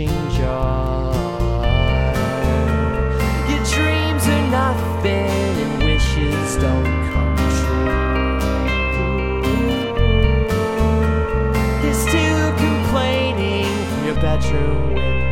wishing jar. Your dreams are nothing and wishes don't come true. There's still complaining from your bedroom window.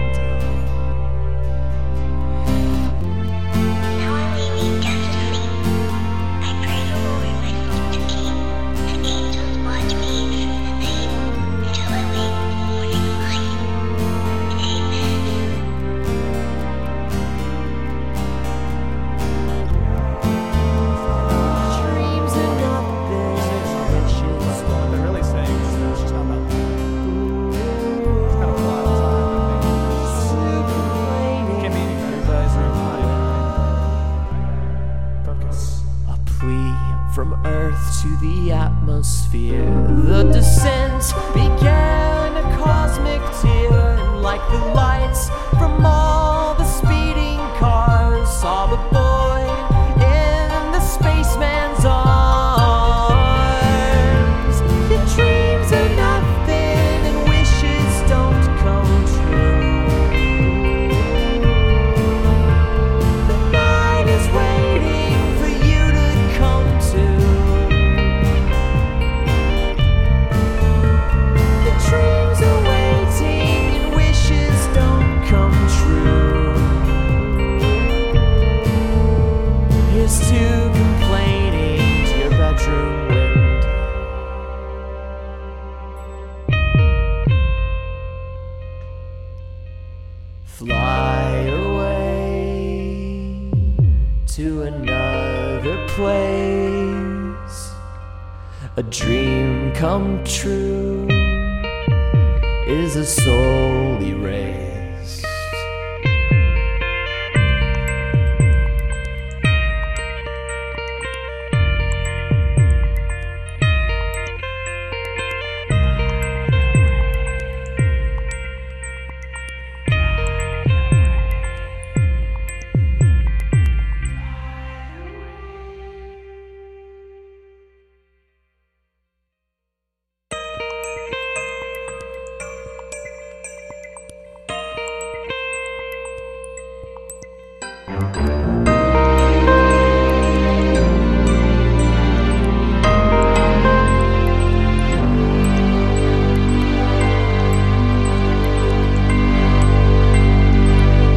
From Earth to the atmosphere. The descent began a cosmic tear, and like the lights from to complaining to your bedroom window. Fly away to another place. A dream come true is a erased.